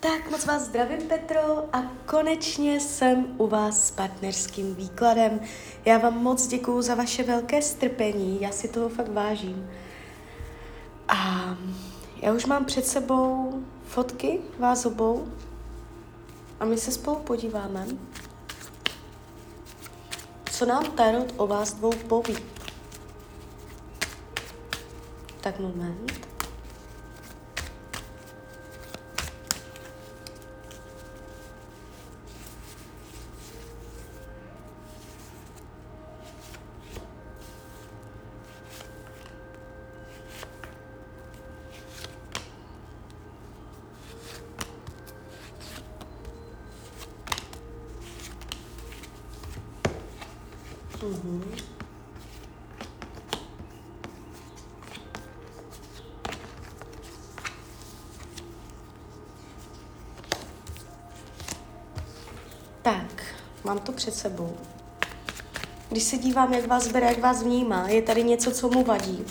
Tak moc vás zdravím, Petro, a konečně jsem u vás s partnerským výkladem. Já vám moc děkuju za vaše velké strpení, já si toho fakt vážím. A já už mám před sebou fotky vás obou a my se spolu podíváme, co nám Tarot o vás dvou poví. Tak moment. Mm-hmm. Tak, mám to před sebou. Když se dívám, jak vás bere, jak vás vnímá, je tady něco, co mu vadí.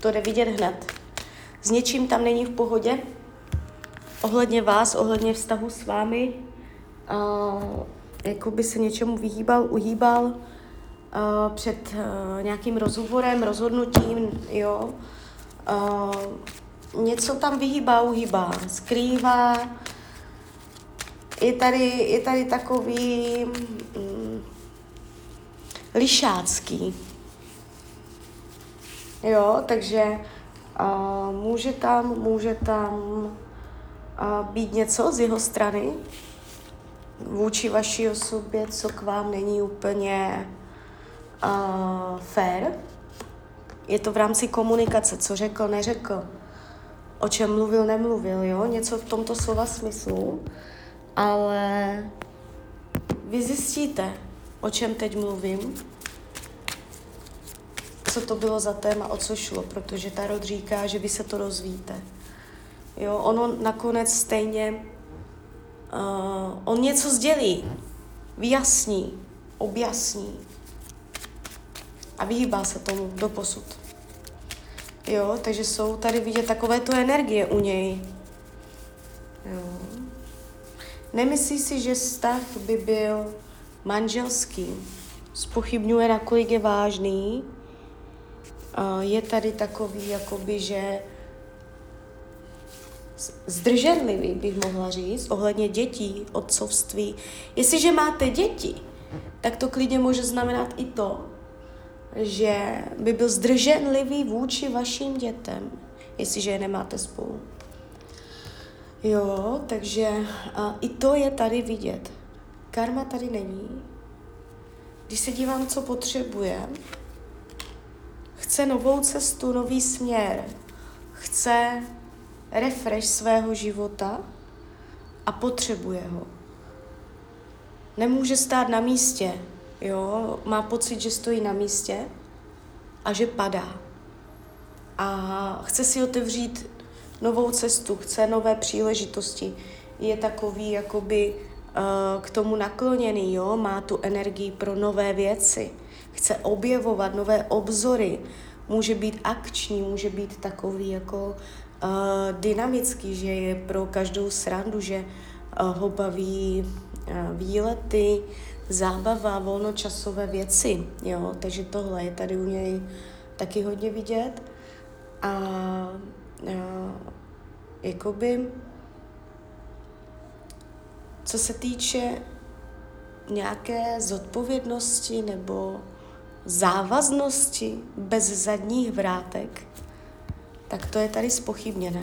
To jde vidět hned. S něčím tam není v pohodě. Ohledně vás, ohledně vztahu s vámi. Uh, jako by se něčemu vyhýbal, uhýbal uh, před uh, nějakým rozhovorem, rozhodnutím, jo. Uh, něco tam vyhýbá, uhýbá, skrývá. Je tady, je tady takový um, lišácký. Jo, takže uh, může tam, může tam uh, být něco z jeho strany vůči vaší osobě, co k vám není úplně uh, fair. Je to v rámci komunikace, co řekl, neřekl, o čem mluvil, nemluvil, jo, něco v tomto slova smyslu, ale vy zjistíte, o čem teď mluvím, co to bylo za téma, o co šlo, protože Tarot říká, že vy se to rozvíte. Jo, ono nakonec stejně, uh, on něco sdělí, vyjasní, objasní, a vyhýbá se tomu do posud. Jo, takže jsou tady vidět takovéto energie u něj. Jo. Nemyslí si, že vztah by byl manželský. Spochybňuje, nakolik je vážný. Je tady takový, jakoby, že zdrženlivý, bych mohla říct, ohledně dětí, otcovství. Jestliže máte děti, tak to klidně může znamenat i to, že by byl zdrženlivý vůči vašim dětem, jestliže je nemáte spolu. Jo, takže a i to je tady vidět. Karma tady není. Když se dívám, co potřebuje, chce novou cestu, nový směr, chce refresh svého života a potřebuje ho. Nemůže stát na místě, jo, má pocit, že stojí na místě a že padá. A chce si otevřít novou cestu, chce nové příležitosti. Je takový jakoby uh, k tomu nakloněný, jo, má tu energii pro nové věci. Chce objevovat nové obzory, může být akční, může být takový jako uh, dynamický, že je pro každou srandu, že uh, ho baví výlety, zábava, volnočasové věci, jo, takže tohle je tady u něj taky hodně vidět a, a jakoby co se týče nějaké zodpovědnosti nebo závaznosti bez zadních vrátek, tak to je tady spochybněné.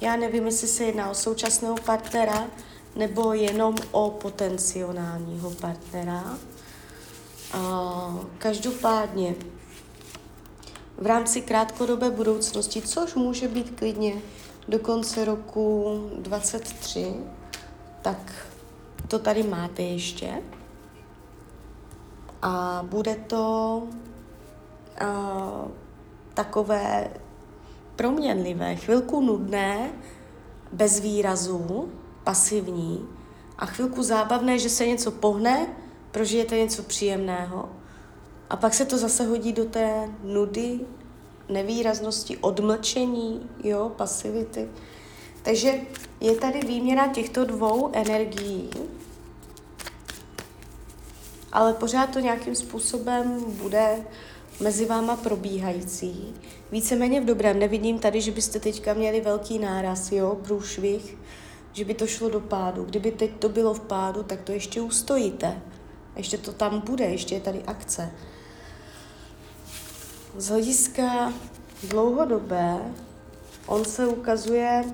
Já nevím, jestli se jedná o současného partnera, nebo jenom o potenciálního partnera. Každopádně v rámci krátkodobé budoucnosti, což může být klidně do konce roku 23, tak to tady máte ještě. A bude to a, takové proměnlivé, chvilku nudné, bez výrazů, pasivní a chvilku zábavné, že se něco pohne, prožijete něco příjemného a pak se to zase hodí do té nudy, nevýraznosti, odmlčení, jo, pasivity. Takže je tady výměna těchto dvou energií, ale pořád to nějakým způsobem bude mezi váma probíhající. Víceméně v dobrém. Nevidím tady, že byste teďka měli velký náraz, jo, průšvih, že by to šlo do pádu. Kdyby teď to bylo v pádu, tak to ještě ustojíte. Ještě to tam bude, ještě je tady akce. Z hlediska dlouhodobé on se ukazuje,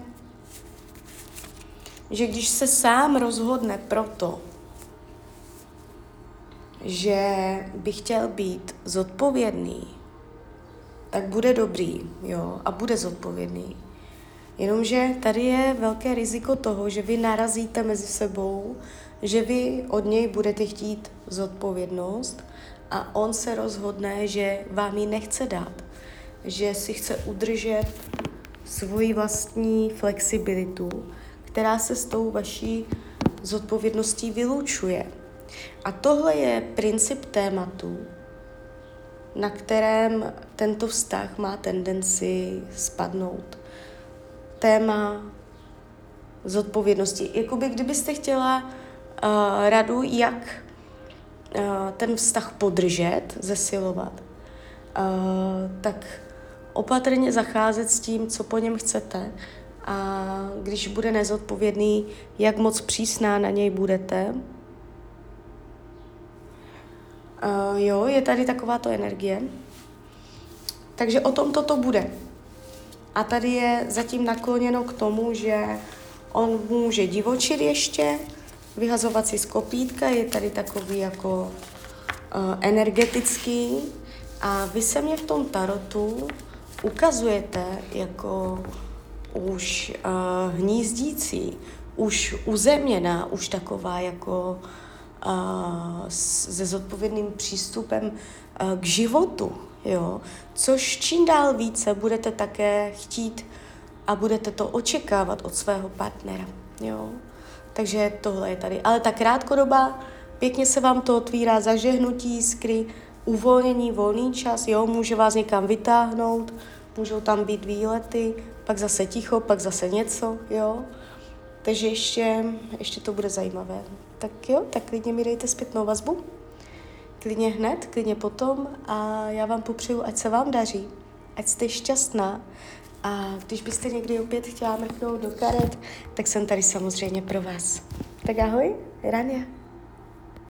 že když se sám rozhodne proto, že by chtěl být zodpovědný, tak bude dobrý, jo, a bude zodpovědný. Jenomže tady je velké riziko toho, že vy narazíte mezi sebou, že vy od něj budete chtít zodpovědnost a on se rozhodne, že vám ji nechce dát, že si chce udržet svoji vlastní flexibilitu, která se s tou vaší zodpovědností vylučuje. A tohle je princip tématu, na kterém tento vztah má tendenci spadnout. Téma zodpovědnosti. Jakoby kdybyste chtěla uh, radu, jak uh, ten vztah podržet, zesilovat, uh, tak opatrně zacházet s tím, co po něm chcete. A když bude nezodpovědný, jak moc přísná na něj budete, Uh, jo, je tady takováto energie. Takže o tom toto bude. A tady je zatím nakloněno k tomu, že on může divočit ještě, vyhazovat si z kopítka, je tady takový jako uh, energetický. A vy se mě v tom tarotu ukazujete jako už uh, hnízdící, už uzemněná, už taková jako se zodpovědným přístupem k životu, jo? což čím dál více budete také chtít a budete to očekávat od svého partnera. Jo? Takže tohle je tady. Ale ta krátkodoba, pěkně se vám to otvírá, zažehnutí jiskry, uvolnění, volný čas, jo, může vás někam vytáhnout, můžou tam být výlety, pak zase ticho, pak zase něco, jo. Takže ještě, ještě to bude zajímavé. Tak jo, tak klidně mi dejte zpětnou vazbu. Klidně hned, klidně potom a já vám popřeju, ať se vám daří, ať jste šťastná a když byste někdy opět chtěla mrknout do karet, tak jsem tady samozřejmě pro vás. Tak ahoj, Rania.